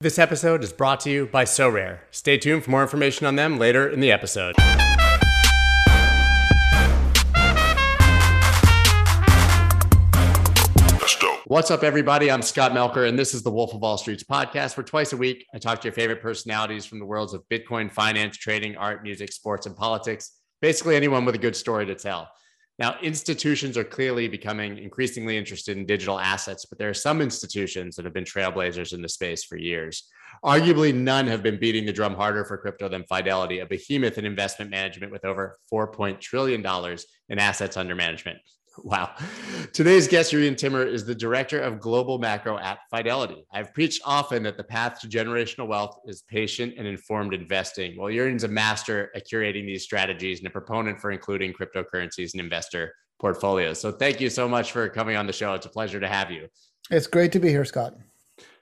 This episode is brought to you by Sorare. Stay tuned for more information on them later in the episode. What's up, everybody? I'm Scott Melker, and this is the Wolf of All Streets podcast, where twice a week I talk to your favorite personalities from the worlds of Bitcoin, finance, trading, art, music, sports, and politics. Basically, anyone with a good story to tell. Now, institutions are clearly becoming increasingly interested in digital assets, but there are some institutions that have been trailblazers in the space for years. Arguably, none have been beating the drum harder for crypto than Fidelity, a behemoth in investment management with over $4 trillion in assets under management. Wow. Today's guest, Jurrien Timmer, is the director of global macro at Fidelity. I've preached often that the path to generational wealth is patient and informed investing. Well, Jurrien's a master at curating these strategies and a proponent for including cryptocurrencies in investor portfolios. So thank you so much for coming on the show. It's a pleasure to have you. It's great to be here, Scott.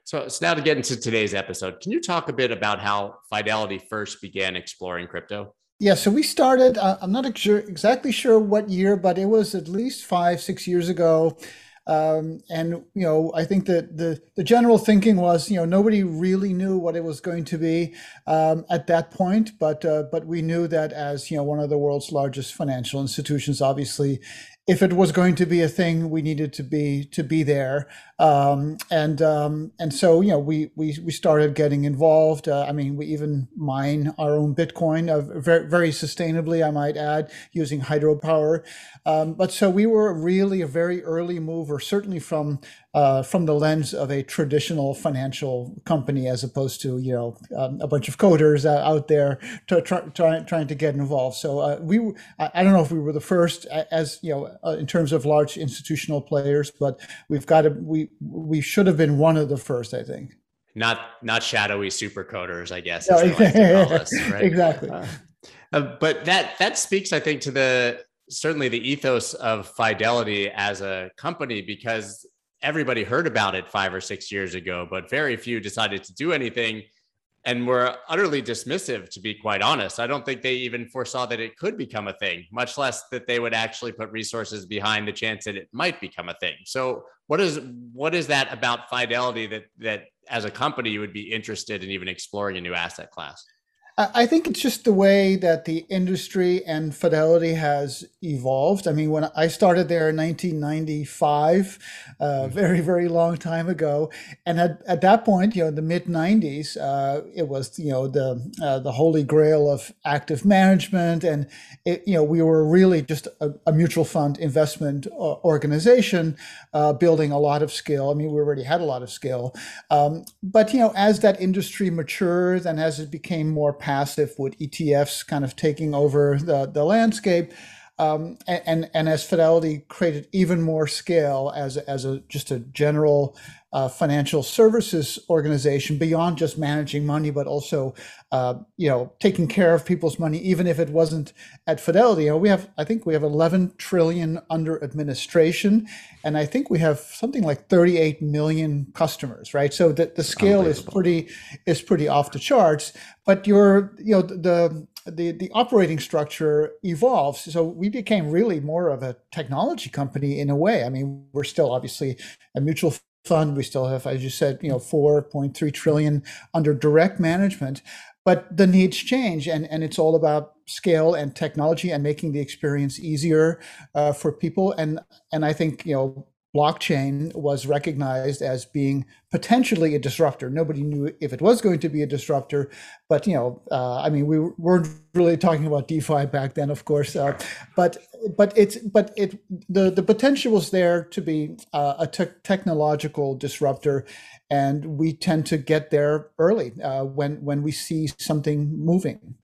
So, so now to get into today's episode, can you talk a bit about how Fidelity first began exploring crypto? Yeah, so we started, uh, I'm not exactly sure what year, but it was at least five, six years ago. Um, and you know, I think that the the general thinking was, you know, nobody really knew what it was going to be um, at that point, but uh, but we knew that as you know, one of the world's largest financial institutions, obviously, if it was going to be a thing, we needed to be to be there, um, and um, and so you know we we we started getting involved. Uh, I mean, we even mine our own Bitcoin, uh, very very sustainably, I might add, using hydropower. Um, but so we were really a very early mover, certainly from uh, from the lens of a traditional financial company, as opposed to you know um, a bunch of coders out there to, try, try, trying to get involved. So uh, we, I don't know if we were the first, as you know, uh, in terms of large institutional players, but we've got to we we should have been one of the first, I think. Not not shadowy super coders, I guess. No, like us, right? Exactly. Uh, uh, but that that speaks, I think, to the certainly the ethos of Fidelity as a company because everybody heard about it five or six years ago, but very few decided to do anything and were utterly dismissive, to be quite honest. I don't think they even foresaw that it could become a thing, much less that they would actually put resources behind the chance that it might become a thing. So, what is what is that about Fidelity that that as a company you would be interested in even exploring a new asset class? I think it's just the way that the industry and Fidelity has evolved. I mean, when I started there in 1995, uh, mm-hmm. very, very long time ago, and at, at that point, you know, the mid 90s, uh, it was, you know, the uh, the holy grail of active management, and it, you know, we were really just a, a mutual fund investment uh, organization, uh, building a lot of skill. I mean, we already had a lot of skill, um, but you know, as that industry matured and as it became more passive with ETFs kind of taking over the, the landscape. Um, and, and as Fidelity created even more scale as, as a just a general uh, financial services organization beyond just managing money, but also, uh, you know, taking care of people's money, even if it wasn't at Fidelity. You know, we have, I think we have 11 trillion under administration, and I think we have something like 38 million customers, right? So the, the scale is pretty is pretty off the charts. But your, you know, the the the operating structure evolves. So we became really more of a technology company in a way. I mean, we're still obviously a mutual fund. We still have, as you said, you know, 4.3 trillion under direct management. But the needs change, and, and it's all about scale and technology and making the experience easier uh, for people. And and I think you know blockchain was recognized as being potentially a disruptor. Nobody knew if it was going to be a disruptor, but you know, uh, I mean, we weren't really talking about DeFi back then, of course. Uh, but but it's but it the the potential was there to be uh, a te- technological disruptor, and we tend to get there early uh, when when we see something moving.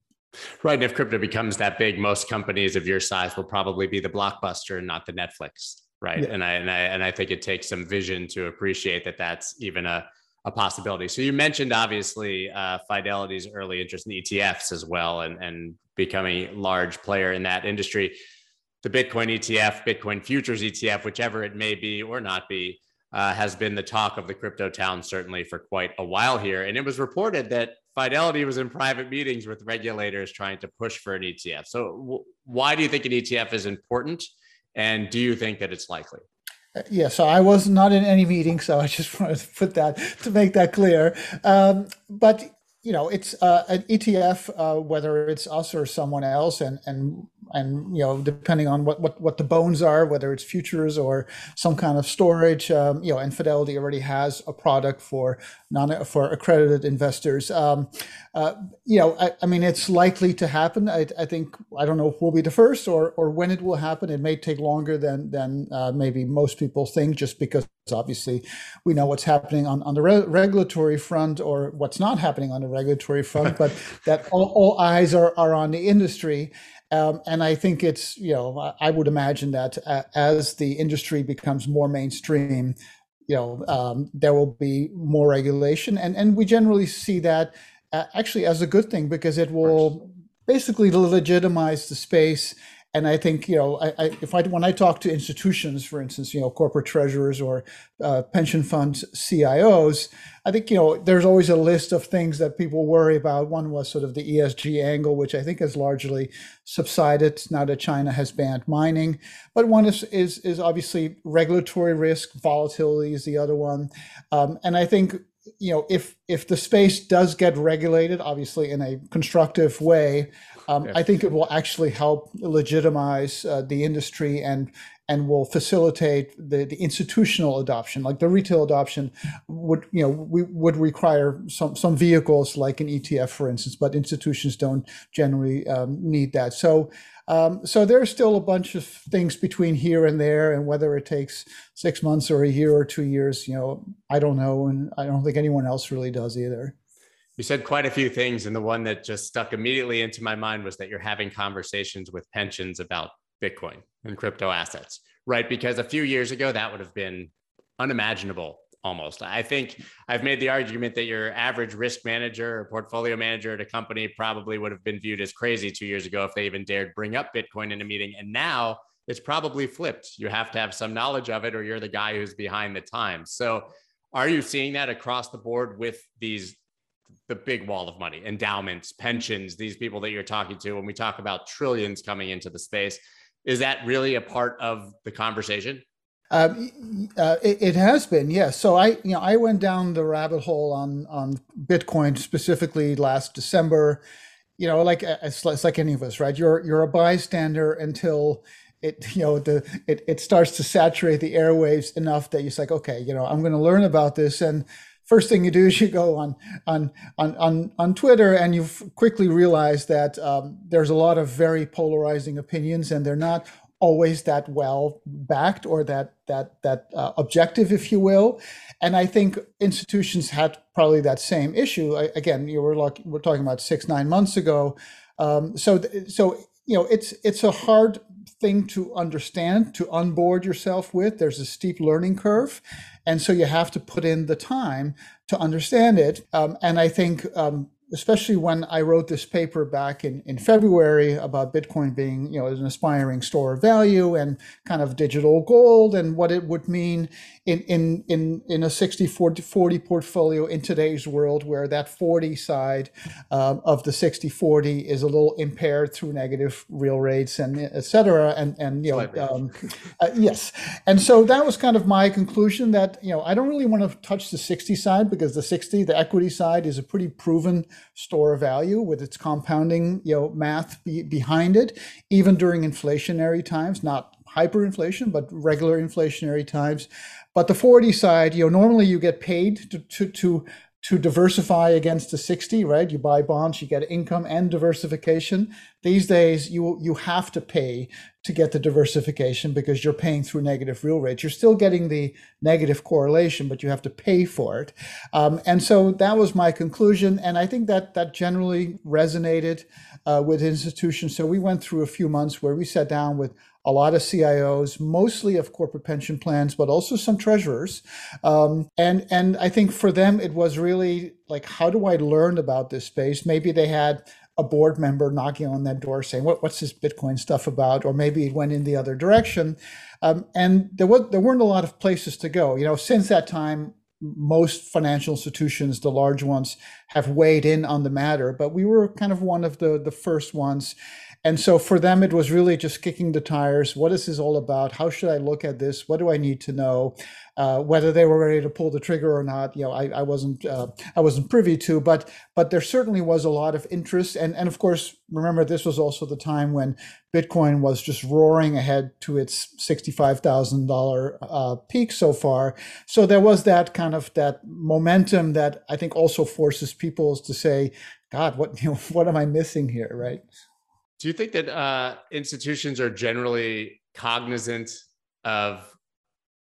Right. And if crypto becomes that big, most companies of your size will probably be the blockbuster and not the Netflix right yeah. and i and i and i think it takes some vision to appreciate that that's even a a possibility. So you mentioned obviously uh, Fidelity's early interest in ETFs as well, and and becoming a large player in that industry. The Bitcoin ETF, Bitcoin futures ETF, whichever it may be or not be, uh, has been the talk of the crypto town certainly for quite a while here. And it was reported that Fidelity was in private meetings with regulators trying to push for an ETF. So w- why do you think an ETF is important? And do you think that it's likely? Yeah, so I was not in any meeting, so I just wanted to put that to make that clear. Um, but you know, it's uh, an ETF, uh, whether it's us or someone else, and and and you know, depending on what what what the bones are, whether it's futures or some kind of storage, um, you know, and Fidelity already has a product for non for accredited investors. Um, uh, you know, I, I, mean, it's likely to happen. I, I, think I don't know if we'll be the first or or when it will happen. It may take longer than than uh, maybe most people think, just because obviously we know what's happening on on the re- regulatory front or what's not happening on the regulatory front, but that all, all eyes are are on the industry. Um, and I think it's, you know, I would imagine that uh, as the industry becomes more mainstream, you know, um, there will be more regulation. And, and we generally see that uh, actually as a good thing because it will basically legitimize the space and I think you know, I, I, if I when I talk to institutions, for instance, you know, corporate treasurers or uh, pension funds CIOs, I think you know, there's always a list of things that people worry about. One was sort of the ESG angle, which I think has largely subsided now that China has banned mining. But one is is is obviously regulatory risk, volatility is the other one, um, and I think you know if if the space does get regulated obviously in a constructive way um, yeah. I think it will actually help legitimize uh, the industry and and will facilitate the, the institutional adoption. Like the retail adoption would, you know, we would require some some vehicles like an ETF, for instance, but institutions don't generally um, need that. So. Um, so there's still a bunch of things between here and there, and whether it takes six months or a year or two years, you know, I don't know, and I don't think anyone else really does either. You said quite a few things, and the one that just stuck immediately into my mind was that you're having conversations with pensions about Bitcoin and crypto assets, right? Because a few years ago, that would have been unimaginable almost. I think I've made the argument that your average risk manager or portfolio manager at a company probably would have been viewed as crazy two years ago if they even dared bring up Bitcoin in a meeting. And now it's probably flipped. You have to have some knowledge of it or you're the guy who's behind the times. So are you seeing that across the board with these the big wall of money, endowments, pensions, these people that you're talking to, when we talk about trillions coming into the space, is that really a part of the conversation? Um, uh, it, it, has been, yes. So I, you know, I went down the rabbit hole on on Bitcoin specifically last December. You know, like it's, it's like any of us, right? You're you're a bystander until it, you know, the it, it starts to saturate the airwaves enough that you're like, okay, you know, I'm going to learn about this and first thing you do is you go on on on on, on Twitter and you quickly realize that um, there's a lot of very polarizing opinions and they're not always that well backed or that that that uh, objective, if you will. And I think institutions had probably that same issue. I, again, you were like we're talking about six nine months ago. Um, so so you know it's it's a hard thing to understand to onboard yourself with. There's a steep learning curve. And so you have to put in the time to understand it. Um, and I think um, especially when I wrote this paper back in, in February about Bitcoin being, you know, an aspiring store of value and kind of digital gold and what it would mean in, in, in, in a 60 40, 40 portfolio in today's world where that 40 side um, of the 60 40 is a little impaired through negative real rates and et cetera. And, and you know, um, uh, yes. And so that was kind of my conclusion that, you know, I don't really want to touch the 60 side because the 60, the equity side is a pretty proven store value with its compounding, you know, math be, behind it, even during inflationary times, not hyperinflation, but regular inflationary times. But the 40 side, you know, normally you get paid to, to, to to diversify against the 60, right? You buy bonds, you get income and diversification. These days, you you have to pay to get the diversification because you're paying through negative real rates. You're still getting the negative correlation, but you have to pay for it. Um, and so that was my conclusion, and I think that that generally resonated uh, with institutions. So we went through a few months where we sat down with a lot of CIOs, mostly of corporate pension plans, but also some treasurers. Um, and and I think for them it was really like, how do I learn about this space? Maybe they had a board member knocking on that door saying, what, "What's this Bitcoin stuff about?" Or maybe it went in the other direction. Um, and there was there weren't a lot of places to go. You know, since that time, most financial institutions, the large ones, have weighed in on the matter, but we were kind of one of the the first ones. And so for them, it was really just kicking the tires. What is this all about? How should I look at this? What do I need to know? Uh, whether they were ready to pull the trigger or not, you know, I, I wasn't uh, I wasn't privy to, but but there certainly was a lot of interest, and and of course, remember this was also the time when Bitcoin was just roaring ahead to its sixty five thousand uh, peak so far. So there was that kind of that momentum that I think also forces people to say, God, what you know, what am I missing here, right? Do you think that uh, institutions are generally cognizant of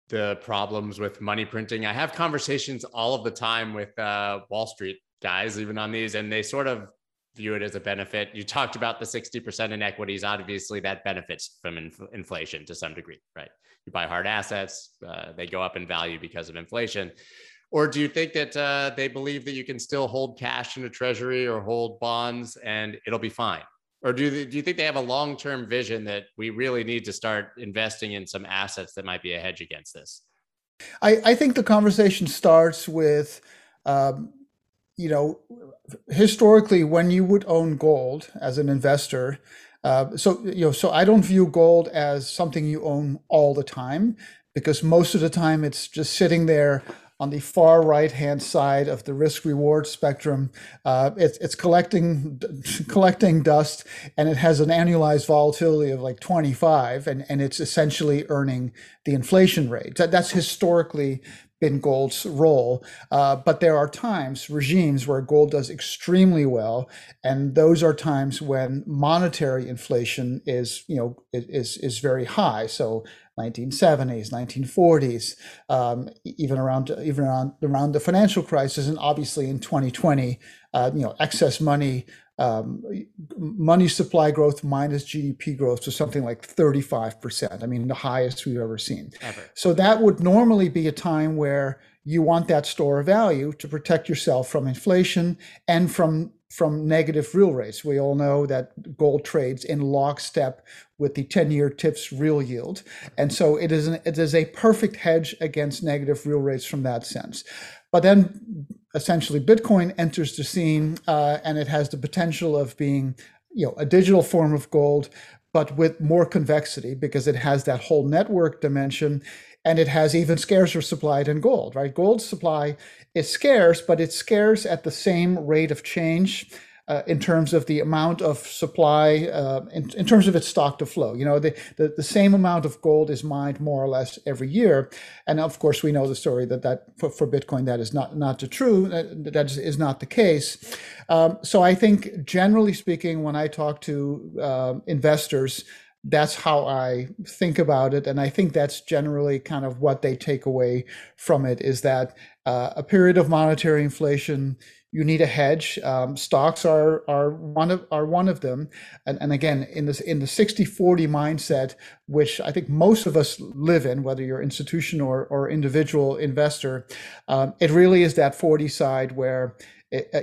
the problems with money printing. I have conversations all of the time with uh, Wall Street guys, even on these, and they sort of view it as a benefit. You talked about the 60% in equities. Obviously, that benefits from inf- inflation to some degree, right? You buy hard assets, uh, they go up in value because of inflation. Or do you think that uh, they believe that you can still hold cash in a treasury or hold bonds and it'll be fine? or do they, do you think they have a long term vision that we really need to start investing in some assets that might be a hedge against this? I, I think the conversation starts with, um, you know, historically when you would own gold as an investor. Uh, so you know, so I don't view gold as something you own all the time because most of the time it's just sitting there on the far right hand side of the risk reward spectrum. Uh, it's, it's collecting collecting dust and it has an annualized volatility of like 25 and, and it's essentially earning the inflation rate. That, that's historically been gold's role. Uh, but there are times, regimes where gold does extremely well, and those are times when monetary inflation is, you know, is is very high. So 1970s, 1940s, um, even around even around around the financial crisis, and obviously in 2020, uh, you know, excess money um, money supply growth minus GDP growth to something like 35%. I mean, the highest we've ever seen. Ever. So that would normally be a time where you want that store of value to protect yourself from inflation and from from negative real rates. We all know that gold trades in lockstep with the 10-year TIPS real yield. And so it is, an, it is a perfect hedge against negative real rates from that sense. But then essentially Bitcoin enters the scene uh, and it has the potential of being you know, a digital form of gold, but with more convexity because it has that whole network dimension and it has even scarcer supply than gold, right? Gold supply is scarce, but it's scarce at the same rate of change uh, in terms of the amount of supply, uh, in, in, terms of its stock to flow. You know, the, the, the, same amount of gold is mined more or less every year. And of course, we know the story that, that for, for Bitcoin, that is not, not the true, that, that is not the case. Um, so I think generally speaking, when I talk to uh, investors, that's how I think about it. And I think that's generally kind of what they take away from it is that uh, a period of monetary inflation, you need a hedge. Um, stocks are are one of are one of them. And, and again, in this in the 60-40 mindset, which I think most of us live in, whether you're institution or, or individual investor, um, it really is that 40 side where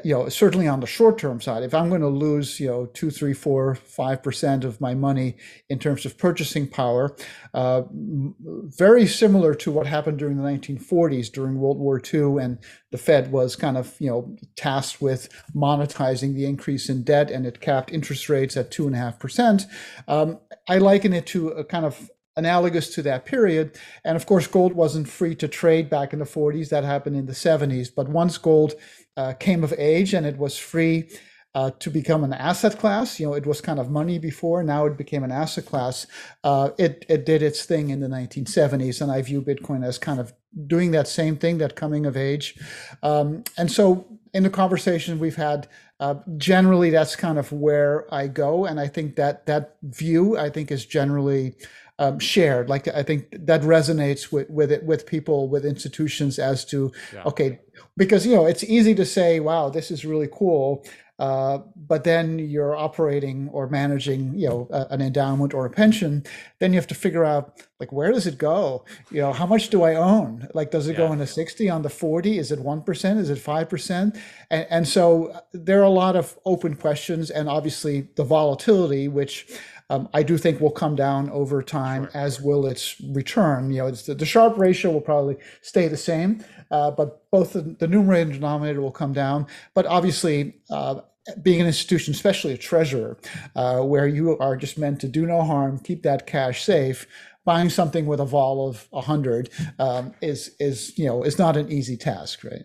you know, certainly on the short term side, if I'm going to lose, you know, two, three, four, five percent of my money in terms of purchasing power, uh, very similar to what happened during the 1940s during World War II, and the Fed was kind of, you know, tasked with monetizing the increase in debt, and it capped interest rates at two and a half percent. Um, I liken it to a kind of analogous to that period. And of course, gold wasn't free to trade back in the 40s. That happened in the 70s. But once gold uh, came of age and it was free uh, to become an asset class. You know, it was kind of money before. Now it became an asset class. Uh, it it did its thing in the 1970s, and I view Bitcoin as kind of doing that same thing, that coming of age. Um, and so, in the conversation we've had, uh, generally that's kind of where I go, and I think that that view I think is generally um, shared. Like I think that resonates with with it with people with institutions as to yeah. okay, because you know it's easy to say, wow, this is really cool. Uh, but then you're operating or managing, you know, a, an endowment or a pension. Then you have to figure out, like, where does it go? You know, how much do I own? Like, does it yeah. go into 60 on the 40? Is it 1%? Is it 5%? And, and so uh, there are a lot of open questions and obviously the volatility, which um, I do think will come down over time, sure. as will its return. You know, the, the, Sharpe ratio will probably stay the same, uh, but both the, the, numerator and denominator will come down. But obviously, uh, being an institution, especially a treasurer, uh, where you are just meant to do no harm, keep that cash safe. Buying something with a vol of 100 um, is is you know is not an easy task, right?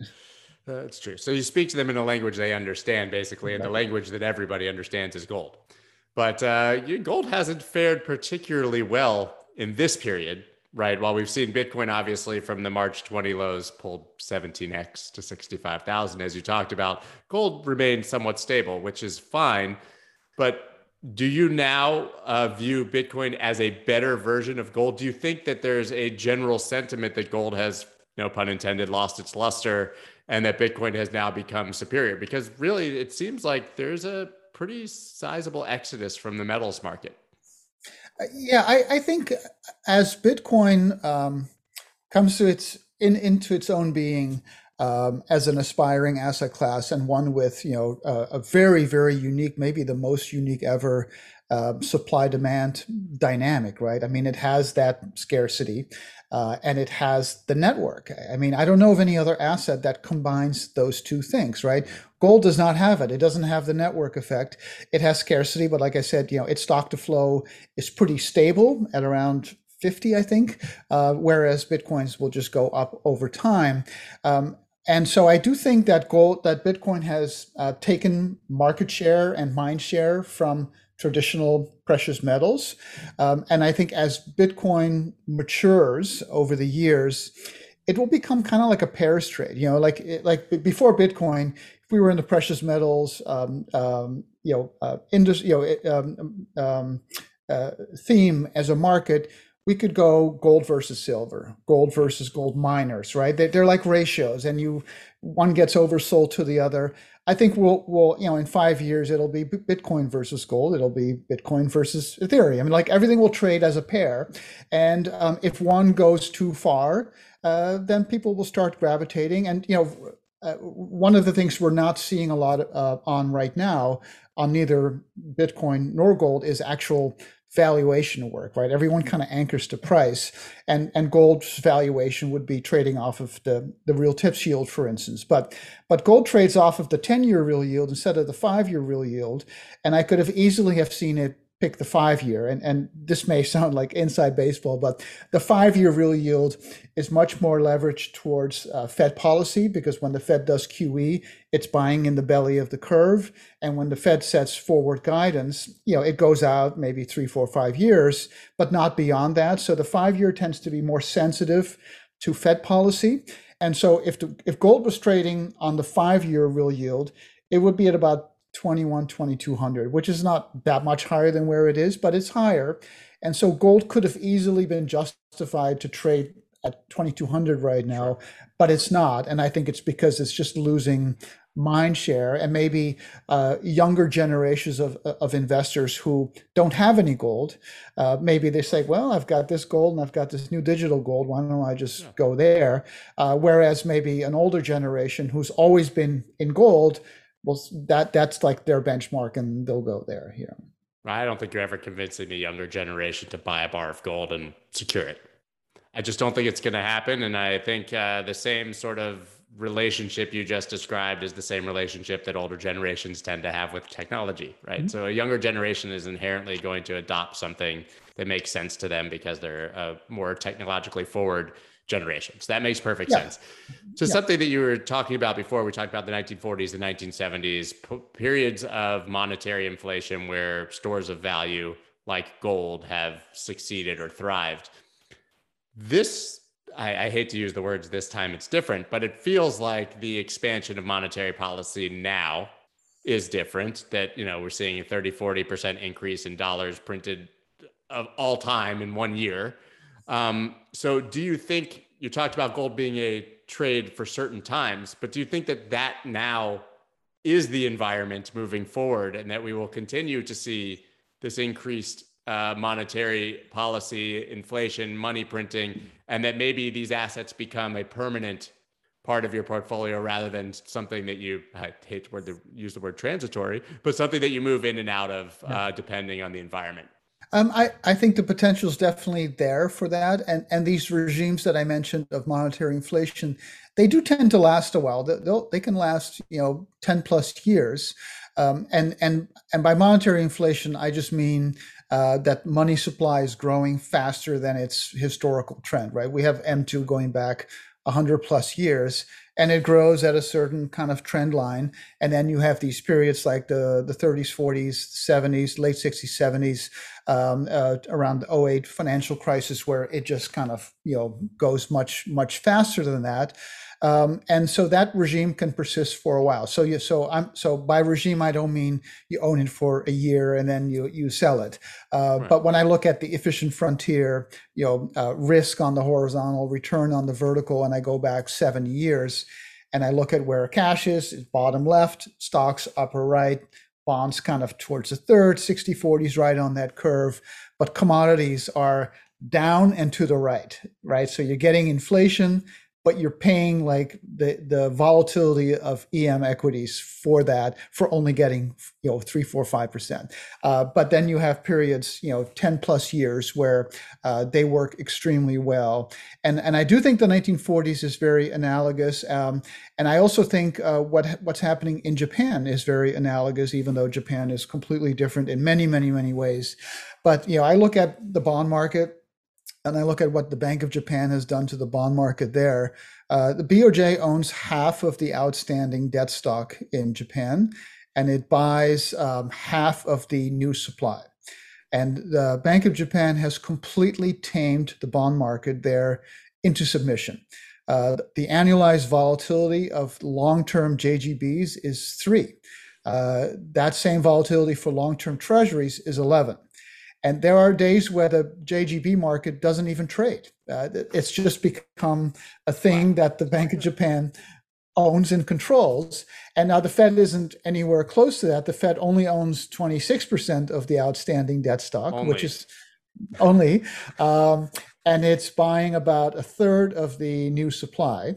That's true. So you speak to them in a language they understand, basically, and the language that everybody understands is gold. But uh, gold hasn't fared particularly well in this period right? While we've seen Bitcoin obviously from the March 20 lows pulled 17x to 65,000, as you talked about, gold remained somewhat stable, which is fine. But do you now uh, view Bitcoin as a better version of gold? Do you think that there's a general sentiment that gold has, no pun intended, lost its luster and that Bitcoin has now become superior? Because really, it seems like there's a pretty sizable exodus from the metals market. Yeah, I, I think as Bitcoin um, comes to its in into its own being um, as an aspiring asset class and one with you know a, a very very unique, maybe the most unique ever uh, supply demand dynamic, right? I mean, it has that scarcity uh, and it has the network. I mean, I don't know of any other asset that combines those two things, right? Gold does not have it. It doesn't have the network effect. It has scarcity, but like I said, you know, its stock to flow is pretty stable at around 50, I think, uh, whereas Bitcoins will just go up over time. Um, and so I do think that gold, that Bitcoin has uh, taken market share and mind share from traditional precious metals. Um, and I think as Bitcoin matures over the years, it will become kind of like a pairs trade. You know, like like before Bitcoin, if we were in the precious metals, um, um, you know, uh, industry, you know, um, um, uh, theme as a market, we could go gold versus silver, gold versus gold miners, right? They, are like ratios, and you one gets oversold to the other. I think we'll, we'll, you know, in five years, it'll be Bitcoin versus gold. It'll be Bitcoin versus Ethereum. I mean, like everything will trade as a pair. And um, if one goes too far, uh, then people will start gravitating. And, you know, uh, one of the things we're not seeing a lot uh, on right now on neither Bitcoin nor gold is actual valuation work, right? Everyone mm-hmm. kind of anchors to price, and and gold's valuation would be trading off of the the real TIPS yield, for instance. But but gold trades off of the ten year real yield instead of the five year real yield, and I could have easily have seen it pick the five year. And, and this may sound like inside baseball, but the five year real yield is much more leveraged towards uh, Fed policy because when the Fed does QE, it's buying in the belly of the curve. And when the Fed sets forward guidance, you know, it goes out maybe three, four, five years, but not beyond that. So the five year tends to be more sensitive to Fed policy. And so if the, if gold was trading on the five year real yield, it would be at about 21 2200 which is not that much higher than where it is but it's higher. And so gold could have easily been justified to trade at 2200 right now but it's not. And i think it's because it's just losing mind share and maybe uh, younger generations of, of investors who don't have any gold. Uh, maybe they say well i've got this gold and i've got this new digital gold. Why don't i just yeah. go there? Uh, whereas maybe an older generation who's always been in gold well that that's like their benchmark and they'll go there know. I don't think you're ever convincing the younger generation to buy a bar of gold and secure it. I just don't think it's going to happen and i think uh, the same sort of relationship you just described is the same relationship that older generations tend to have with technology right? Mm-hmm. so a younger generation is inherently going to adopt something that makes sense to them because they're uh, more technologically forward generations. That makes perfect yeah. sense. So yeah. something that you were talking about before, we talked about the 1940s and 1970s, p- periods of monetary inflation where stores of value like gold have succeeded or thrived. This, I, I hate to use the words this time, it's different, but it feels like the expansion of monetary policy now is different that, you know, we're seeing a 30, 40% increase in dollars printed of all time in one year um, so, do you think you talked about gold being a trade for certain times, but do you think that that now is the environment moving forward, and that we will continue to see this increased uh, monetary policy, inflation, money printing, and that maybe these assets become a permanent part of your portfolio rather than something that you I hate to use the word transitory, but something that you move in and out of uh, depending on the environment. Um, I, I think the potential is definitely there for that. And, and these regimes that I mentioned of monetary inflation, they do tend to last a while. They, they can last, you know, 10 plus years. Um, and and and by monetary inflation, I just mean uh, that money supply is growing faster than its historical trend. Right? We have M2 going back 100 plus years and it grows at a certain kind of trend line. And then you have these periods like the the 30s 40s 70s late 60s 70s um, uh, around the 08 financial crisis where it just kind of you know goes much much faster than that um, and so that regime can persist for a while. So you, so I'm, so by regime, I don't mean you own it for a year and then you, you sell it. Uh, right. But when I look at the efficient frontier, you know, uh, risk on the horizontal, return on the vertical, and I go back seven years and I look at where cash is, it's bottom left, stocks upper right, bonds kind of towards the third, 60 40s right on that curve. But commodities are down and to the right, right? So you're getting inflation but you're paying like the the volatility of EM equities for that for only getting you know three, four, five percent. Uh, but then you have periods you know ten plus years where uh, they work extremely well, and and I do think the 1940s is very analogous, um, and I also think uh, what what's happening in Japan is very analogous, even though Japan is completely different in many many many ways. But you know I look at the bond market and I look at what the Bank of Japan has done to the bond market there, uh, the BOJ owns half of the outstanding debt stock in Japan, and it buys um, half of the new supply. And the Bank of Japan has completely tamed the bond market there into submission. Uh, the annualized volatility of long-term JGBs is three. Uh, that same volatility for long-term treasuries is 11. And there are days where the JGB market doesn't even trade. Uh, it's just become a thing that the Bank of Japan owns and controls. And now the Fed isn't anywhere close to that. The Fed only owns 26% of the outstanding debt stock, only. which is only. Um, and it's buying about a third of the new supply.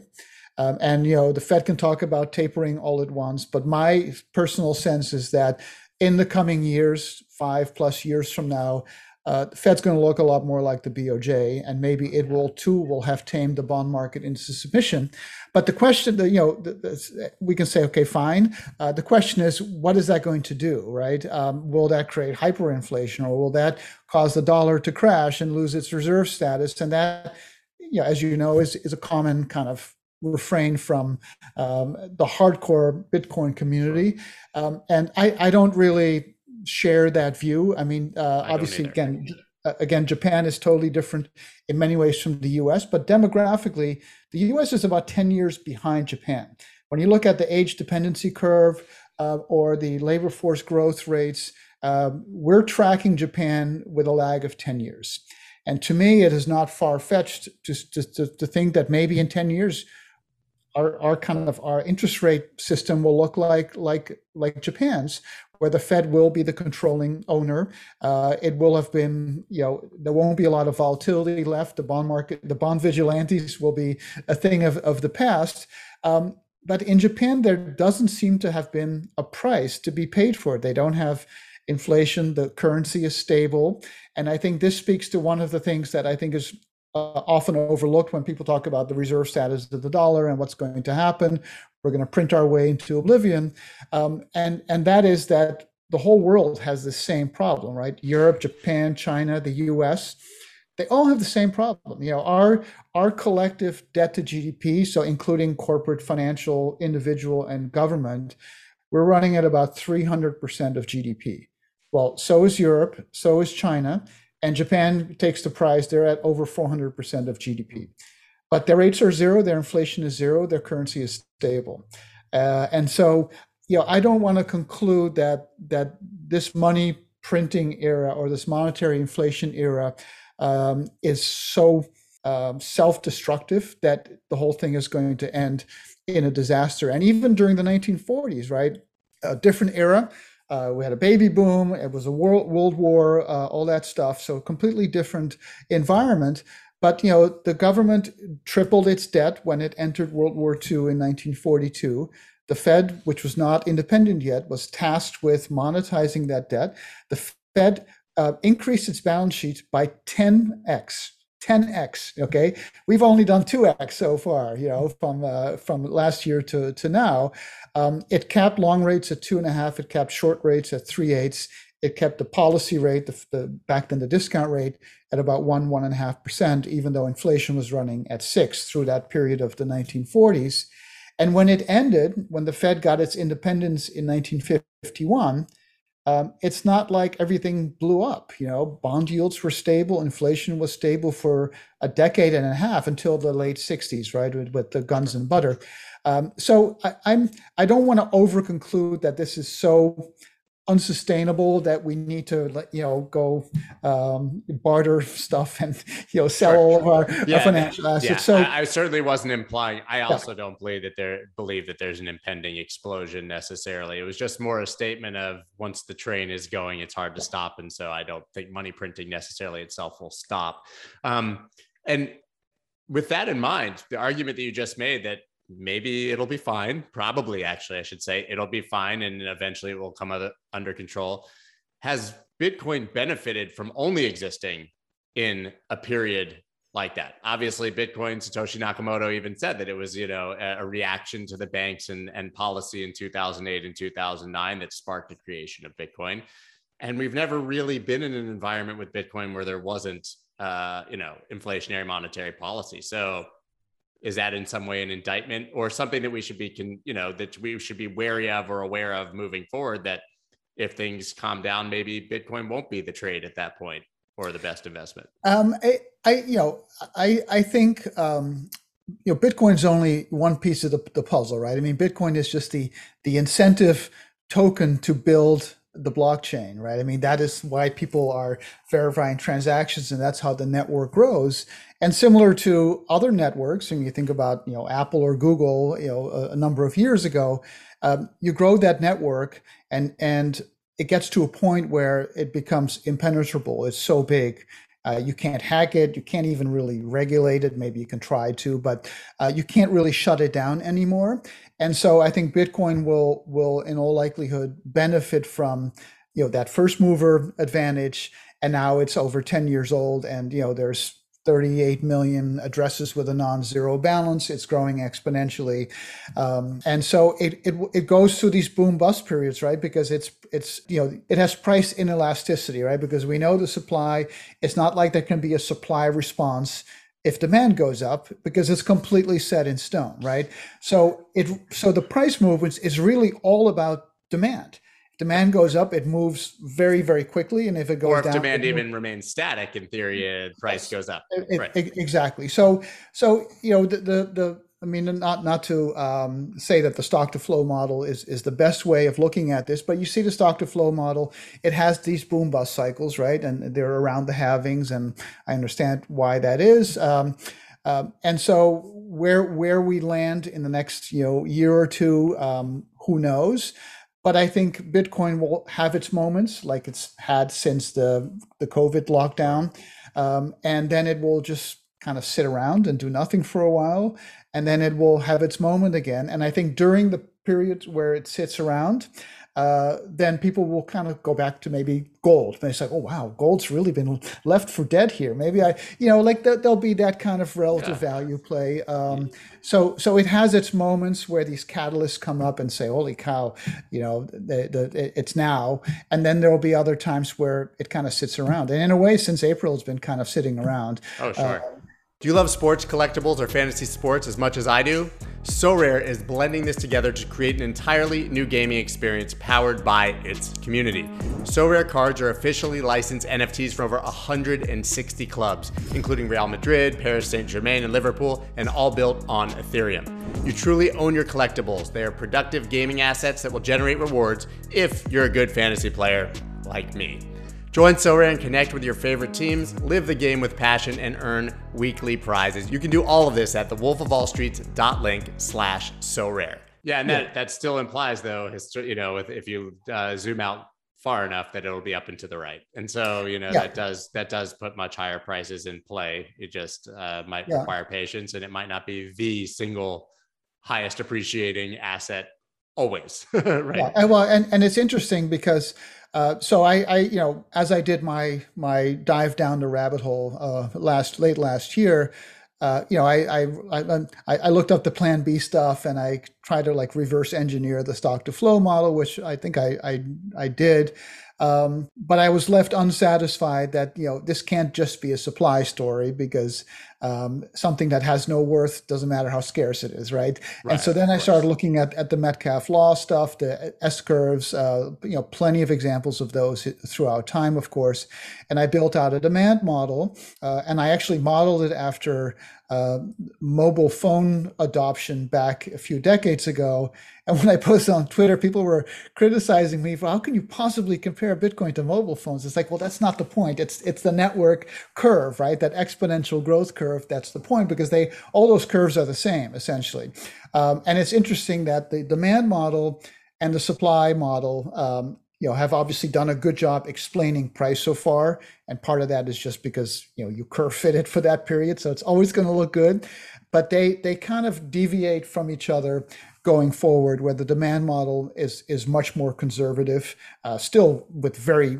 Um, and you know the Fed can talk about tapering all at once, but my personal sense is that in the coming years, five plus years from now, uh, the Fed's going to look a lot more like the BOJ, and maybe it will too will have tamed the bond market into submission. But the question, that you know, the, the, we can say, okay, fine. Uh, the question is, what is that going to do, right? Um, will that create hyperinflation, or will that cause the dollar to crash and lose its reserve status? And that, you know, as you know, is is a common kind of refrain from um, the hardcore Bitcoin community. Um, and I, I, don't really share that view. I mean, uh, I obviously, again, again, Japan is totally different in many ways from the US, but demographically, the US is about 10 years behind Japan. When you look at the age dependency curve uh, or the labor force growth rates, uh, we're tracking Japan with a lag of 10 years. And to me, it is not far fetched to, to, to, think that maybe in 10 years, our, our kind of our interest rate system will look like like like Japan's, where the Fed will be the controlling owner. Uh, it will have been, you know, there won't be a lot of volatility left. The bond market, the bond vigilantes will be a thing of, of the past. Um, but in Japan, there doesn't seem to have been a price to be paid for it. They don't have inflation. The currency is stable. And I think this speaks to one of the things that I think is uh, often overlooked when people talk about the reserve status of the dollar and what's going to happen. We're going to print our way into oblivion, um, and and that is that the whole world has the same problem, right? Europe, Japan, China, the U.S. They all have the same problem. You know, our our collective debt to GDP, so including corporate, financial, individual, and government, we're running at about 300% of GDP. Well, so is Europe, so is China, and Japan takes the prize. They're at over 400% of GDP. But their rates are zero, their inflation is zero, their currency is stable. Uh, and so, you know, I don't want to conclude that that this money printing era or this monetary inflation era um, is so um, self-destructive that the whole thing is going to end in a disaster. And even during the 1940s, right, a different era, uh, we had a baby boom. It was a world world war, uh, all that stuff. So completely different environment. But you know, the government tripled its debt when it entered World War II in 1942. The Fed, which was not independent yet, was tasked with monetizing that debt. The Fed uh, increased its balance sheet by 10x 10x. Okay, we've only done 2x so far. You know, from uh, from last year to to now, um, it capped long rates at two and a half. It capped short rates at three eighths. It kept the policy rate, the, the back then the discount rate, at about one one and a half percent, even though inflation was running at six through that period of the 1940s. And when it ended, when the Fed got its independence in 1951 um, it's not like everything blew up. You know, bond yields were stable, inflation was stable for a decade and a half until the late '60s, right, with, with the guns and butter. Um, so I, I'm I don't want to over conclude that this is so unsustainable that we need to you know go um, barter stuff and you know sell sure, all of our, yeah, our financial assets. Yeah, so I, I, certainly wasn't implying. I also yeah. don't believe that there believe that there's an impending explosion necessarily. It was just more a statement of once the train is going, it's hard to stop, and so I don't think money printing necessarily itself will stop. Um, and with that in mind, the argument that you just made that maybe it'll be fine. Probably, actually, I should say it'll be fine, and eventually it will come under control. Has Bitcoin benefited from only existing in a period like that? Obviously, Bitcoin, Satoshi Nakamoto even said that it was, you know, a, reaction to the banks and, and policy in 2008 and 2009 that sparked the creation of Bitcoin. And we've never really been in an environment with Bitcoin where there wasn't, uh, you know, inflationary monetary policy. So is that in some way an indictment or something that we should be can you know that we should be wary of or aware of moving forward that if things calm down maybe bitcoin won't be the trade at that point or the best investment? Um i, I you know i i think um you know bitcoin's only one piece of the, the puzzle right? I mean bitcoin is just the the incentive token to build the blockchain, right? I mean, that is why people are verifying transactions, and that's how the network grows. And similar to other networks, when you think about, you know, Apple or Google, you know, a, a number of years ago, um, you grow that network, and and it gets to a point where it becomes impenetrable. It's so big. Uh, you can't hack it. You can't even really regulate it. Maybe you can try to, but uh, you can't really shut it down anymore. And so I think Bitcoin will will in all likelihood benefit from you know that first mover advantage. And now it's over 10 years old, and you know there's 38 million addresses with a non-zero balance. It's growing exponentially, um, and so it, it it goes through these boom bust periods, right? Because it's it's you know it has price inelasticity, right? Because we know the supply. It's not like there can be a supply response if demand goes up because it's completely set in stone, right? So it so the price movements is really all about demand. If demand goes up, it moves very very quickly, and if it goes or if down, demand even remains static, in theory, uh, price goes up. It, right. it, exactly. So so you know the the the I mean, not not to um, say that the stock to flow model is is the best way of looking at this, but you see the stock to flow model. It has these boom bust cycles, right? And they're around the halvings, and I understand why that is. Um, uh, and so where where we land in the next you know year or two, um, who knows? But I think Bitcoin will have its moments, like it's had since the the COVID lockdown, um, and then it will just kind of sit around and do nothing for a while and then it will have its moment again. And I think during the period where it sits around, uh, then people will kind of go back to maybe gold. They say, "Oh wow, gold's really been left for dead here." Maybe I, you know, like th- there'll be that kind of relative yeah. value play. Um, so, so it has its moments where these catalysts come up and say, "Holy cow," you know, the, the, it's now. And then there will be other times where it kind of sits around. And in a way, since April, it's been kind of sitting around. Oh, sure. Uh, do you love sports, collectibles, or fantasy sports as much as I do? Sorare is blending this together to create an entirely new gaming experience powered by its community. Sorare cards are officially licensed NFTs from over 160 clubs, including Real Madrid, Paris Saint Germain, and Liverpool, and all built on Ethereum. You truly own your collectibles. They are productive gaming assets that will generate rewards if you're a good fantasy player like me. Join Sorare and connect with your favorite teams, live the game with passion, and earn weekly prizes. You can do all of this at thewolfofallstreets.link slash Sorare. Yeah, and that, that still implies, though, you know, if, if you uh, zoom out far enough that it'll be up and to the right. And so, you know, yeah. that does that does put much higher prices in play. It just uh, might yeah. require patience and it might not be the single highest appreciating asset always, right? Yeah, and well, and, and it's interesting because uh, so I, I, you know, as I did my my dive down the rabbit hole uh, last late last year, uh, you know, I, I I I looked up the Plan B stuff and I tried to like reverse engineer the stock to flow model, which I think I I, I did. Um, but I was left unsatisfied that you know this can't just be a supply story because um, something that has no worth doesn't matter how scarce it is, right? right and so then I started looking at, at the Metcalfe law stuff, the S curves, uh, you know, plenty of examples of those throughout time, of course. And I built out a demand model, uh, and I actually modeled it after uh, mobile phone adoption back a few decades ago. And when I posted on Twitter, people were criticizing me for how can you possibly compare Bitcoin to mobile phones? It's like, well, that's not the point. It's it's the network curve, right? That exponential growth curve. If that's the point because they all those curves are the same essentially. Um, and it's interesting that the demand model and the supply model um, you know have obviously done a good job explaining price so far and part of that is just because you know you curve fit it for that period so it's always going to look good but they they kind of deviate from each other going forward where the demand model is is much more conservative uh, still with very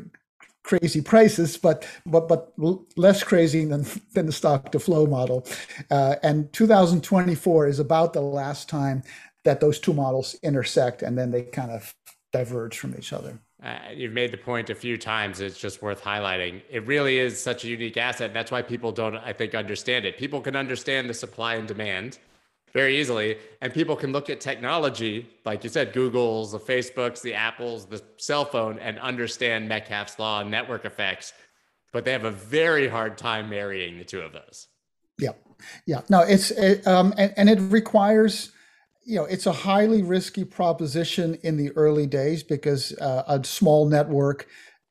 crazy prices but but but less crazy than than the stock to flow model uh, and 2024 is about the last time that those two models intersect and then they kind of diverge from each other uh, you've made the point a few times. It's just worth highlighting. It really is such a unique asset. And That's why people don't, I think, understand it. People can understand the supply and demand very easily, and people can look at technology, like you said, Google's, the Facebooks, the Apples, the cell phone, and understand Metcalfe's law and network effects. But they have a very hard time marrying the two of those. Yeah, yeah. No, it's it, um, and, and it requires you know, it's a highly risky proposition in the early days because uh, a small network,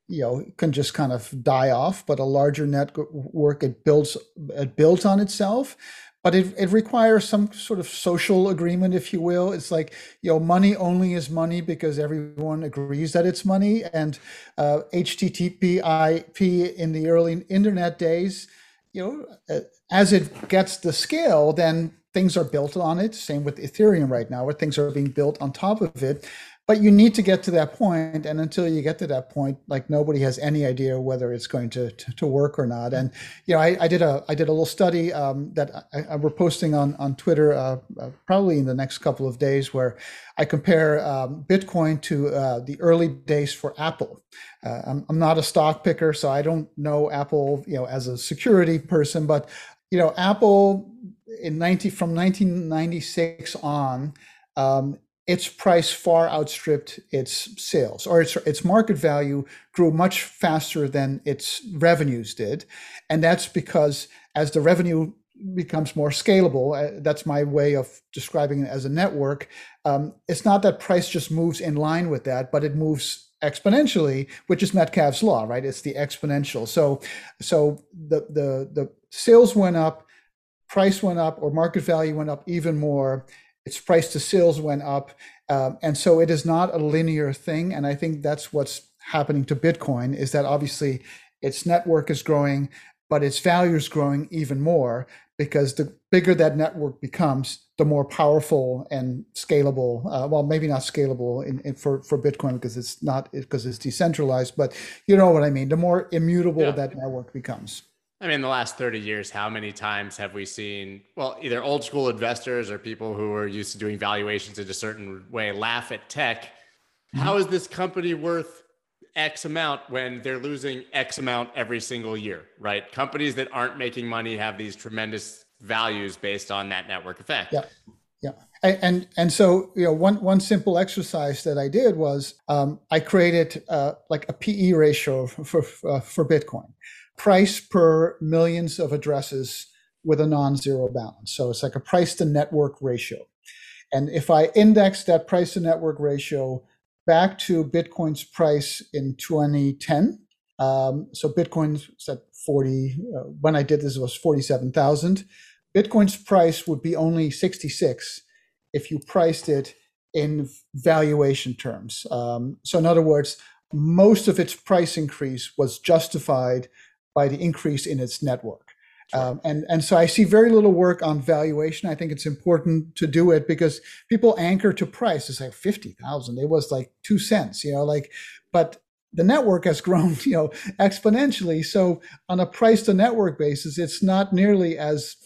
you know, can just kind of die off. But a larger network, it builds it builds on itself. But it, it requires some sort of social agreement, if you will. It's like, you know, money only is money because everyone agrees that it's money. And uh, HTTP in the early internet days, you know, uh, as it gets the scale, then things are built on it. Same with Ethereum right now, where things are being built on top of it. But you need to get to that point, and until you get to that point, like nobody has any idea whether it's going to to, to work or not. And you know, I, I, did a I did a little study um, that I, I, we're posting on on Twitter uh, uh, probably in the next couple of days, where I compare um, Bitcoin to uh, the early days for Apple. Uh, I'm, I'm not a stock picker, so I don't know Apple, you know, as a security person, but you know, Apple in 90 from 1996 on, um, its price far outstripped its sales, or its its market value grew much faster than its revenues did, and that's because as the revenue becomes more scalable, uh, that's my way of describing it as a network. Um, it's not that price just moves in line with that, but it moves exponentially, which is Metcalfe's law, right? It's the exponential. So, so the the the sales went up, price went up, or market value went up even more. Its price to sales went up, um, and so it is not a linear thing. And I think that's what's happening to Bitcoin is that obviously its network is growing, but its value is growing even more because the bigger that network becomes, the more powerful and scalable. Uh, well, maybe not scalable in, in, for for Bitcoin because it's not because it's decentralized, but you know what I mean. The more immutable yeah. that network becomes. I mean, in the last 30 years, how many times have we seen, well, either old school investors or people who are used to doing valuations in a certain way laugh at tech? Mm-hmm. How is this company worth X amount when they're losing X amount every single year, right? Companies that aren't making money have these tremendous values based on that network effect. Yeah. Yeah. And, and, and so, you know, one, one simple exercise that I did was um, I created uh, like a PE ratio for, for, uh, for Bitcoin price per millions of addresses with a non-zero balance. So it's like a price to network ratio. And if I index that price to network ratio back to Bitcoin's price in 2010, um, so Bitcoin's at 40, uh, when I did this, it was 47,000. Bitcoin's price would be only 66 if you priced it in valuation terms. Um, so, in other words, most of its price increase was justified by the increase in its network. Sure. Um, and and so I see very little work on valuation. I think it's important to do it because people anchor to price. It's like fifty thousand. It was like two cents, you know, like. But the network has grown, you know, exponentially. So on a price to network basis, it's not nearly as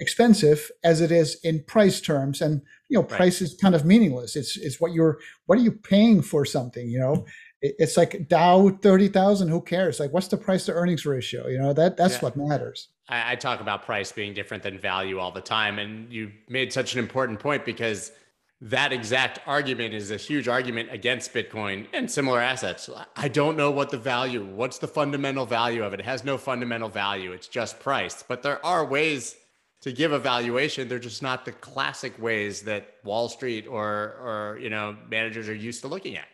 expensive as it is in price terms. And you know, price right. is kind of meaningless. It's it's what you're what are you paying for something, you know? It's like Dow thirty thousand. Who cares? Like, what's the price to earnings ratio? You know that that's yeah. what matters. I, I talk about price being different than value all the time, and you made such an important point because that exact argument is a huge argument against Bitcoin and similar assets. I don't know what the value, what's the fundamental value of it? It has no fundamental value. It's just price. But there are ways to give a valuation. They're just not the classic ways that Wall Street or or you know managers are used to looking at.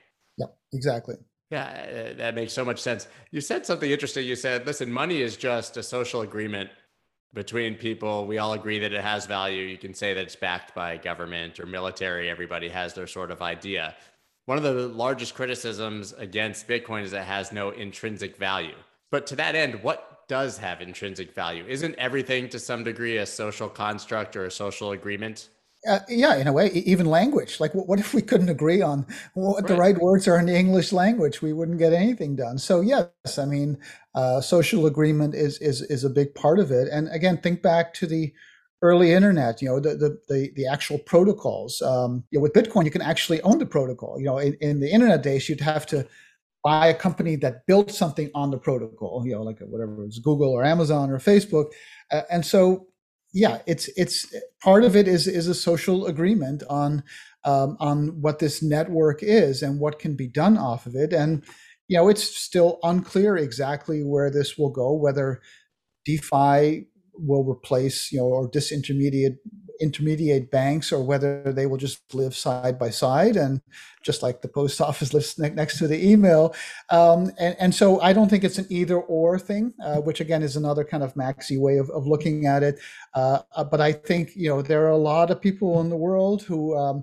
Exactly. Yeah, that makes so much sense. You said something interesting. You said, listen, money is just a social agreement between people. We all agree that it has value. You can say that it's backed by government or military. Everybody has their sort of idea. One of the largest criticisms against Bitcoin is it has no intrinsic value. But to that end, what does have intrinsic value? Isn't everything to some degree a social construct or a social agreement? Uh, yeah, in a way, even language. Like, what, if we couldn't agree on what right. the right words are in the English language? We wouldn't get anything done. So, yes, I mean, uh, social agreement is is is a big part of it. And again, think back to the early internet. You know, the the the, the actual protocols. Um, you know, with Bitcoin, you can actually own the protocol. You know, in, in the internet days, you'd have to buy a company that built something on the protocol. You know, like whatever it's Google or Amazon or Facebook. Uh, and so yeah, it's it's part of it is is a social agreement on um, on what this network is and what can be done off of it. And you know, it's still unclear exactly where this will go. Whether DeFi will replace you know or disintermediate intermediate banks or whether they will just live side by side and just like the post office lives next to the email um, and, and, so i don't think it's an either or thing uh, which again is another kind of maxi way of, of looking at it uh, but i think you know there are a lot of people in the world who um,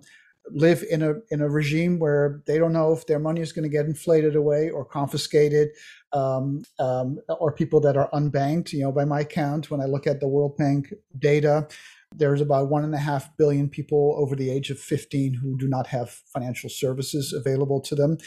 live in a in a regime where they don't know if their money is going to get inflated away or confiscated um, um, or people that are unbanked. You know, by my count, when I look at the World Bank data, there's about one and a half billion people over the age of 15 who do not have financial services available to them.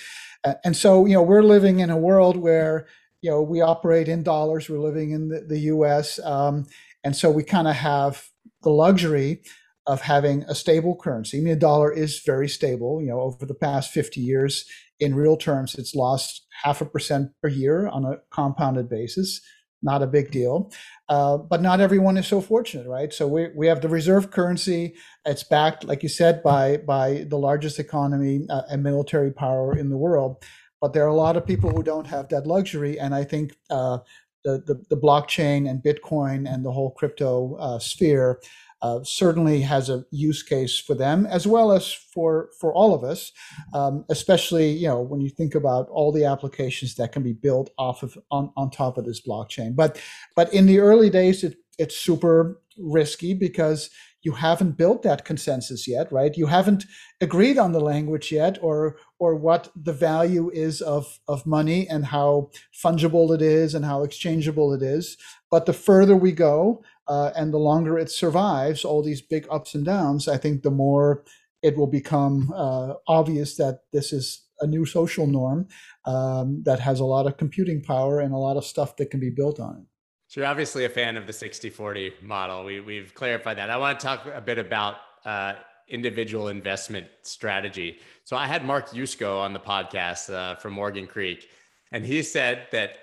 And so, you know, we're living in a world where, you know, we operate in dollars, we're living in the, the US. Um, and so we kind of have the luxury of having a stable currency. I mean, the dollar is very stable. You know, over the past 50 years, in real terms, it's lost half a percent per year on a compounded basis not a big deal. Uh, but not everyone is so fortunate, right? So we, we have the reserve currency. It's backed, like you said, by by the largest economy uh, and military power in the world. But there are a lot of people who don't have that luxury, and I think uh, the, the, the blockchain and Bitcoin and the whole crypto uh, sphere uh, certainly has a use case for them as well as for for all of us um, especially you know when you think about all the applications that can be built off of on, on top of this blockchain. But but in the early days it, it's super risky because you haven't built that consensus yet right? You haven't agreed on the language yet or or what the value is of of money and how fungible it is and how exchangeable it is. But the further we go uh, and the longer it survives all these big ups and downs, I think the more it will become uh, obvious that this is a new social norm um, that has a lot of computing power and a lot of stuff that can be built on it. So you're obviously a fan of the 60-40 model. We, we've clarified that. I want to talk a bit about uh, individual investment strategy. So I had Mark Yusko on the podcast uh, from Morgan Creek, and he said that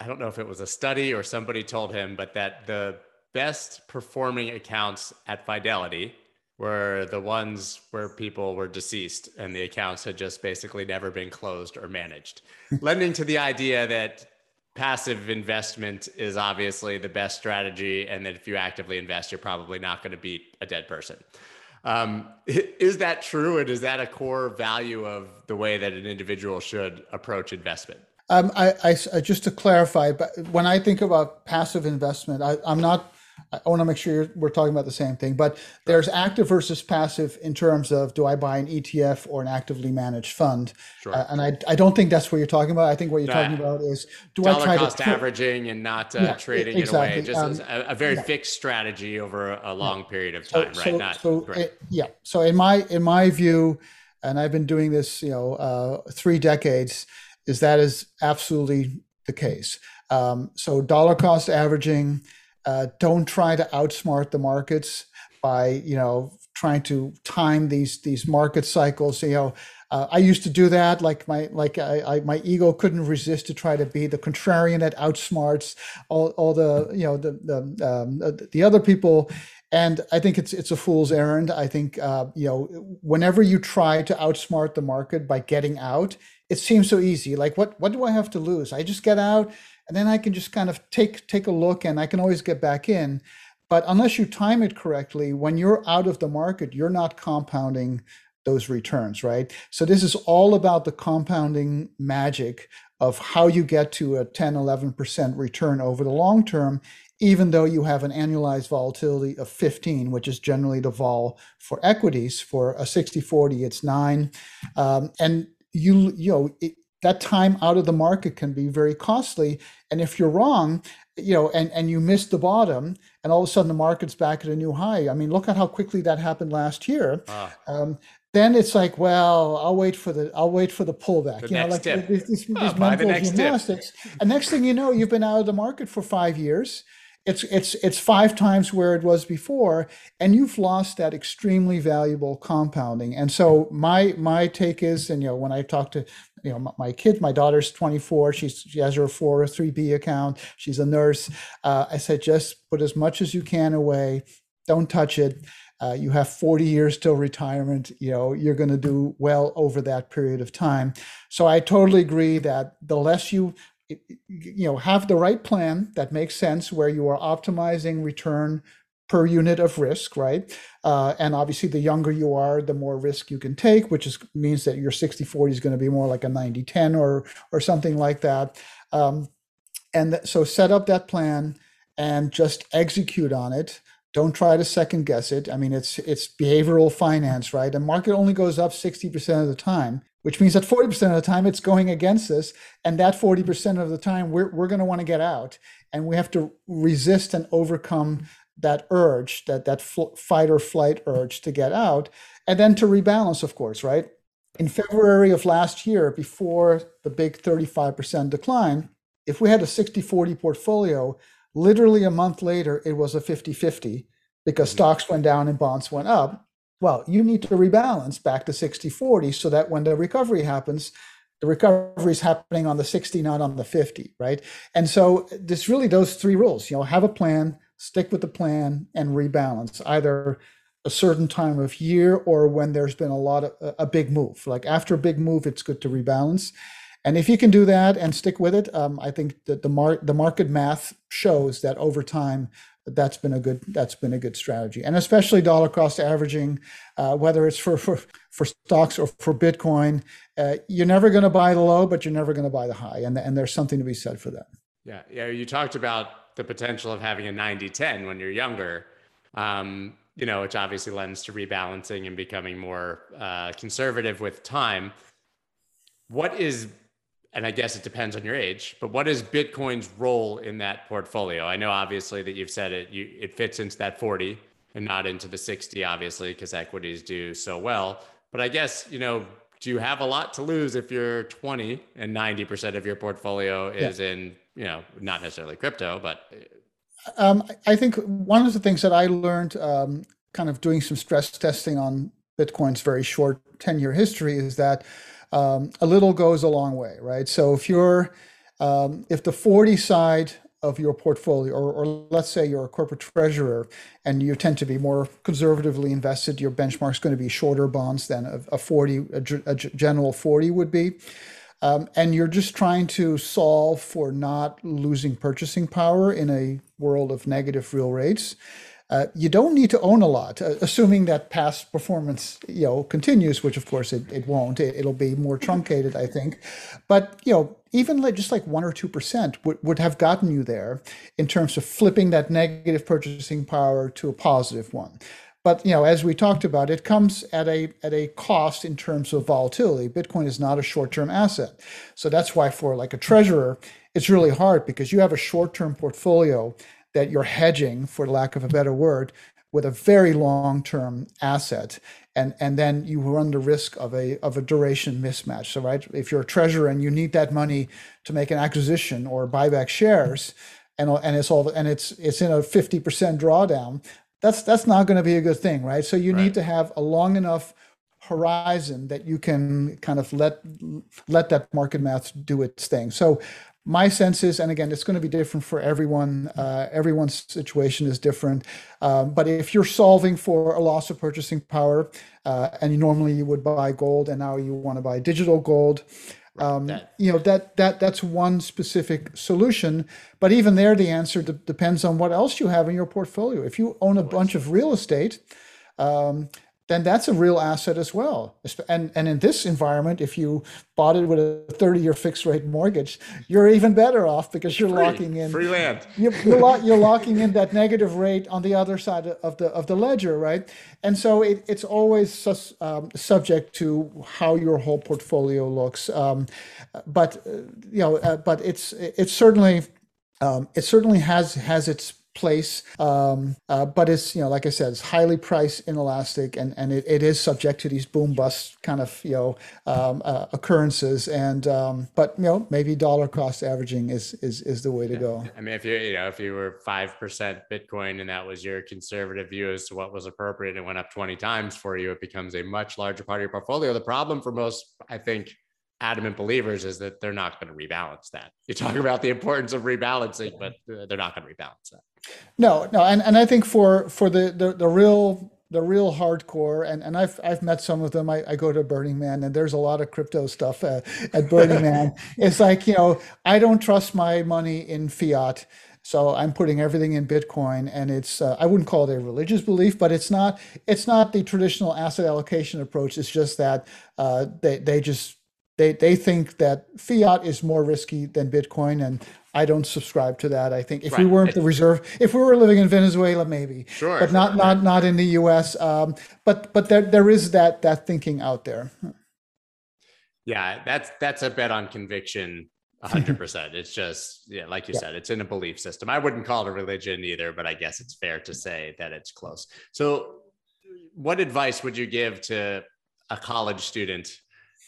I don't know if it was a study or somebody told him, but that the best performing accounts at Fidelity were the ones where people were deceased and the accounts had just basically never been closed or managed, lending to the idea that passive investment is obviously the best strategy and that if you actively invest, you're probably not going to beat a dead person. Um, is that true? And is that a core value of the way that an individual should approach investment? Um, I, I, just to clarify, but when I think about passive investment, I, I'm not I want to make sure we're talking about the same thing. But there's active versus passive in terms of do I buy an ETF or an actively managed fund? Sure. Uh, and I, I don't think that's what you're talking about. I think what you're talking about is do Dollar I try cost to averaging and not uh, yeah, trading exactly. in a way, just um, a, a, very yeah. fixed strategy over a long yeah. period of time, so, right? So, not, so it, yeah. So in my in my view, and I've been doing this, you know, uh, three decades, is that is absolutely the case. Um, so dollar cost averaging uh, don't try to outsmart the markets by you know trying to time these these market cycles. You know, uh, I used to do that. Like my like I, I, my ego couldn't resist to try to be the contrarian that outsmarts all, all the you know the the um, the other people. And I think it's it's a fool's errand. I think uh, you know whenever you try to outsmart the market by getting out, it seems so easy. Like what what do I have to lose? I just get out and then I can just kind of take take a look and I can always get back in. But unless you time it correctly, when you're out of the market, you're not compounding those returns, right? So this is all about the compounding magic of how you get to a 10, 11% return over the long term, even though you have an annualized volatility of 15, which is generally the vol for equities. For a 60 40, it's nine. Um, and you, you know, it, that time out of the market can be very costly. And if you're wrong, you know, and, and you miss the bottom, and all of a sudden the market's back at a new high. I mean, look at how quickly that happened last year. Ah. Um, then it's like, well, I'll wait for the I'll wait for the pullback. The you know, like dip. these, these, these mental the gymnastics. Dip. And next thing you know, you've been out of the market for five years. It's it's it's five times where it was before, and you've lost that extremely valuable compounding. And so my my take is, and you know, when I talk to you know, my, my kid, my daughter's 24. She's, she has her 403b account. She's a nurse. Uh, I said, just put as much as you can away. Don't touch it. Uh, you have 40 years till retirement. You know, you're going to do well over that period of time. So I totally agree that the less you you know have the right plan that makes sense where you are optimizing return per unit of risk, right? Uh, and obviously, the younger you are, the more risk you can take, which is means that your 60-40 is going to be more like a 90-10 or or something like that. Um, and th- so set up that plan and just execute on it. Don't try to second guess it. I mean, it's it's behavioral finance, right? The market only goes up 60% of the time, which means that 40% of the time it's going against us. And that 40% of the time we're, we're going to want to get out. And we have to resist and overcome that urge, that that fl- fight or flight urge to get out, and then to rebalance, of course, right? In February of last year, before the big 35% decline, if we had a 60-40 portfolio, literally a month later, it was a 50-50 because mm-hmm. stocks went down and bonds went up. Well, you need to rebalance back to 60-40 so that when the recovery happens, the recovery is happening on the 60, not on the 50, right? And so this really those three rules, you know, have a plan, stick with the plan and rebalance either a certain time of year or when there's been a lot of a big move like after a big move it's good to rebalance and if you can do that and stick with it um, i think that the mar- the market math shows that over time that's been a good that's been a good strategy. And especially dollar cost averaging uh, whether it's for, for for stocks or for bitcoin uh, you're never going to buy the low but you're never going to buy the high. And, and there's something to be said for that. Yeah yeah you talked about the potential of having a 90 10 when you're younger, um, you know, which obviously lends to rebalancing and becoming more uh, conservative with time. What is, and I guess it depends on your age, but what is Bitcoin's role in that portfolio? I know obviously that you've said it, you, it fits into that 40 and not into the 60, obviously, because equities do so well. But I guess, you know, do you have a lot to lose if you're 20 and 90% of your portfolio is yeah. in you know, not necessarily crypto, but. Um, I think one of the things that I learned, um, kind of doing some stress testing on Bitcoin's very short 10 year history, is that um, a little goes a long way, right? So if you're, um, if the 40 side of your portfolio, or, or, let's say you're a corporate treasurer and you tend to be more conservatively invested, your benchmark is going to be shorter bonds than a, a 40, a, a general 40 would be. Um, and you're just trying to solve for not losing purchasing power in a world of negative real rates. Uh, you don't need to own a lot, uh, assuming that past performance, you know, continues, which of course it, it won't. It, will be more truncated, I think. But you know, even like just like one or two percent would, would have gotten you there in terms of flipping that negative purchasing power to a positive one. But you know, as we talked about, it comes at a at a cost in terms of volatility. Bitcoin is not a short-term asset, so that's why for like a treasurer, it's really hard because you have a short-term portfolio that you're hedging, for lack of a better word, with a very long-term asset, and and then you run the risk of a of a duration mismatch. So right, if you're a treasurer and you need that money to make an acquisition or buy back shares, and and it's all and it's it's in a 50% drawdown that's that's not going to be a good thing, right? So you right. need to have a long enough horizon that you can kind of let let that market math do its thing. So my sense is, and again, it's going to be different for everyone. Uh, everyone's situation is different. Um, but if you're solving for a loss of purchasing power, uh, and you normally you would buy gold, and now you want to buy digital gold, um, you know that that that's one specific solution, but even there, the answer de- depends on what else you have in your portfolio. If you own a bunch of real estate, um, then that's a real asset as well. And and in this environment, if you bought it with a 30-year fixed rate mortgage, you're even better off because you're free, locking in free land. You're, you're, lo- you're, locking in that negative rate on the other side of the of the ledger, right? And so it, it's always sus, um, subject to how your whole portfolio looks. Um, but uh, you know, uh, but it's it's certainly um, it certainly has has its place. Um, uh, but it's, you know, like I said, it's highly price inelastic and, and it, it is subject to these boom bust kind of, you know, um, uh, occurrences. And, um, but, you know, maybe dollar cost averaging is, is, is the way to go. I mean, if you, you know, if you were 5% Bitcoin and that was your conservative view as to what was appropriate and went up 20 times for you, it becomes a much larger part of your portfolio. The problem for most, I think, adamant believers is that they're not going to rebalance that. You talk about the importance of rebalancing, but they're not going to rebalance that. No, no, and, and I think for for the, the the real the real hardcore and, and I've I've met some of them. I, I go to Burning Man and there's a lot of crypto stuff uh, at Burning Man. It's like, you know, I don't trust my money in fiat. So I'm putting everything in Bitcoin, and it's uh, I wouldn't call it a religious belief, but it's not it's not the traditional asset allocation approach. It's just that uh, they they just they they think that fiat is more risky than Bitcoin, and I don't subscribe to that. I think if right. we weren't the reserve, if we were living in Venezuela, maybe, sure, but not not not in the U.S. Um, but but there there is that that thinking out there. Yeah, that's that's a bet on conviction. 100%. It's just, yeah, like you yeah. said, it's in a belief system. I wouldn't call it a religion either, but I guess it's fair to say that it's close. So, what advice would you give to a college student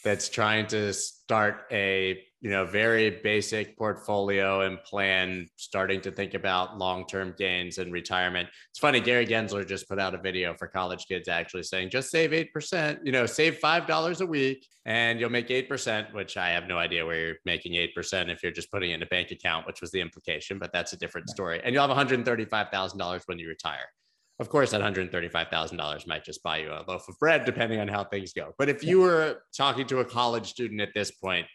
that's trying to start a you know very basic portfolio and plan starting to think about long-term gains and retirement. It's funny gary gensler just put out a video for college kids actually saying just save 8% you know save $5 a week and you'll make 8% which i have no idea where you're making 8% if you're just putting in a bank account which was the implication but that's a different story. And you'll have $135000 when you retire of course, that $135,000 might just buy you a loaf of bread, depending on how things go. But if you were talking to a college student at this point,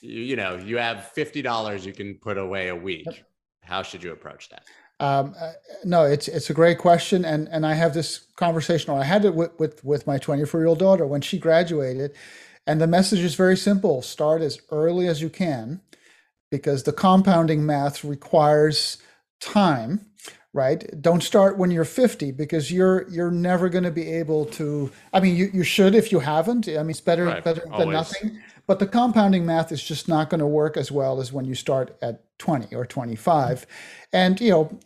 you, you know, you have $50 you can put away a week. How should you approach that? Um, uh, no, it's it's a great question, and and I have this conversation, or I had it with with, with my 24 year old daughter when she graduated, and the message is very simple: start as early as you can, because the compounding math requires time right don't start when you're 50 because you're you're never going to be able to i mean you, you should if you haven't i mean it's better right. better Always. than nothing but the compounding math is just not going to work as well as when you start at 20 or 25 and you know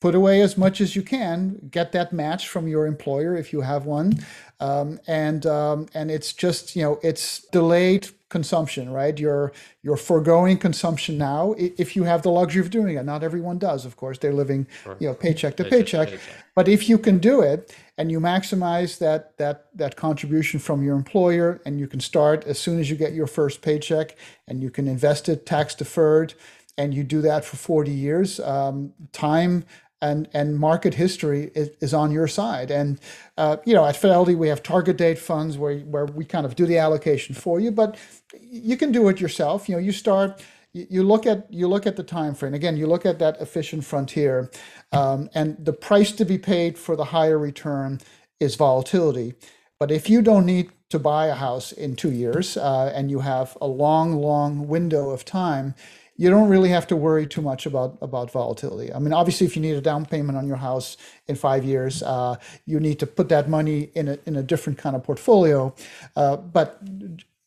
put away as much as you can get that match from your employer if you have one um, and um, and it's just you know it's delayed consumption, right? You're you're foregoing consumption now if you have the luxury of doing it. Not everyone does, of course. They're living, sure. you know, paycheck to paycheck. paycheck. But if you can do it and you maximize that that that contribution from your employer, and you can start as soon as you get your first paycheck, and you can invest it tax deferred, and you do that for 40 years, um, time and and market history is, is on your side. And uh, you know, at Fidelity, we have target date funds where where we kind of do the allocation for you, but you can do it yourself. You know, you start. You look at you look at the time frame again. You look at that efficient frontier, um, and the price to be paid for the higher return is volatility. But if you don't need to buy a house in two years uh, and you have a long, long window of time, you don't really have to worry too much about about volatility. I mean, obviously, if you need a down payment on your house in five years, uh, you need to put that money in a in a different kind of portfolio. Uh, but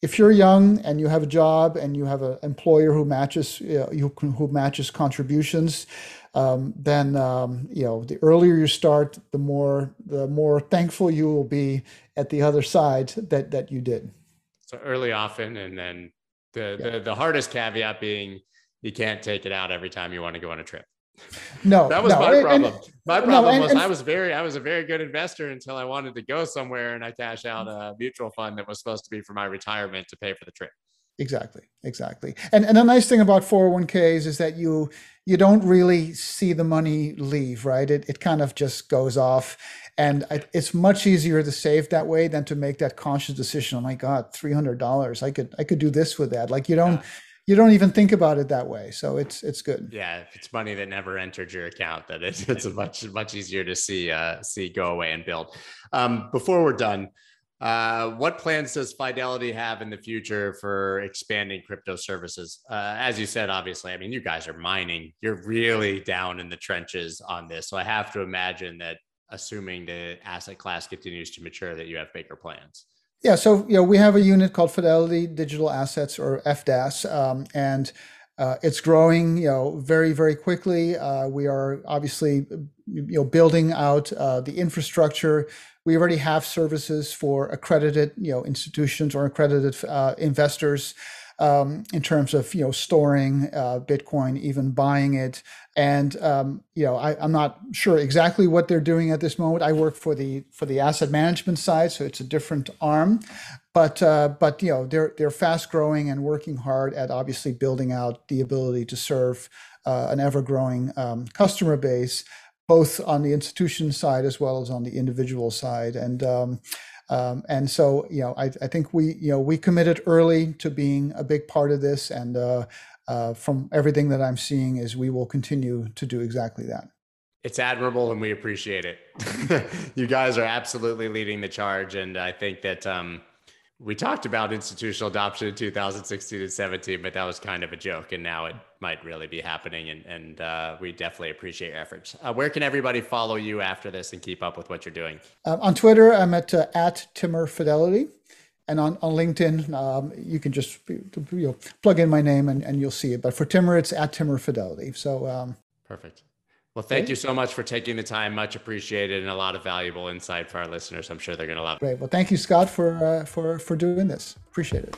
if you're young and you have a job and you have an employer who matches you, know, who matches contributions, um, then um, you know the earlier you start, the more the more thankful you will be at the other side that that you did. So early often, and then the yeah. the, the hardest caveat being you can't take it out every time you want to go on a trip. No, that was no. my problem. And, my problem no, and, was and, I was very, I was a very good investor until I wanted to go somewhere and I cash out a mutual fund that was supposed to be for my retirement to pay for the trip. Exactly, exactly. And and the nice thing about 401ks is that you you don't really see the money leave, right? It it kind of just goes off. And it's much easier to save that way than to make that conscious decision. Oh my God, three hundred dollars! I could I could do this with that. Like you don't yeah you don't even think about it that way. So it's it's good. Yeah, if it's money that never entered your account, that it's, it's much much easier to see uh, see go away and build. Um, before we're done, uh, what plans does Fidelity have in the future for expanding crypto services? Uh, as you said, obviously, I mean, you guys are mining. You're really down in the trenches on this, so I have to imagine that, assuming the asset class continues to mature, that you have bigger plans. Yeah, so you know we have a unit called Fidelity Digital Assets or FDAS, um, and uh, it's growing you know very very quickly. Uh, we are obviously you know building out uh, the infrastructure. We already have services for accredited you know institutions or accredited uh, investors um, in terms of you know storing uh, Bitcoin, even buying it. And um, you know, I, am not sure exactly what they're doing at this moment. I work for the for the asset management side, so it's a different arm. But uh, but you know, they're they're fast growing and working hard at obviously building out the ability to serve uh, an ever growing um, customer base both on the institution side as well as on the individual side. And um, um, and so, you know, I, I, think we, you know, we committed early to being a big part of this. And uh, uh, from everything that I'm seeing is we will continue to do exactly that. It's admirable and we appreciate it. you guys are absolutely leading the charge. And I think that, um, we talked about institutional adoption in 2016 and 17, but that was kind of a joke. And now it might really be happening. And, and uh, we definitely appreciate your efforts. Uh, where can everybody follow you after this and keep up with what you're doing? Uh, on Twitter, I'm at, uh, at Timmer Fidelity. And on, on LinkedIn, um, you can just you know, plug in my name and, and you'll see it. But for Timmer, it's at Timmer Fidelity. So um, perfect. Well, thank you so much for taking the time. Much appreciated, and a lot of valuable insight for our listeners. I'm sure they're going to love it. Great. Well, thank you, Scott, for uh, for for doing this. Appreciate it.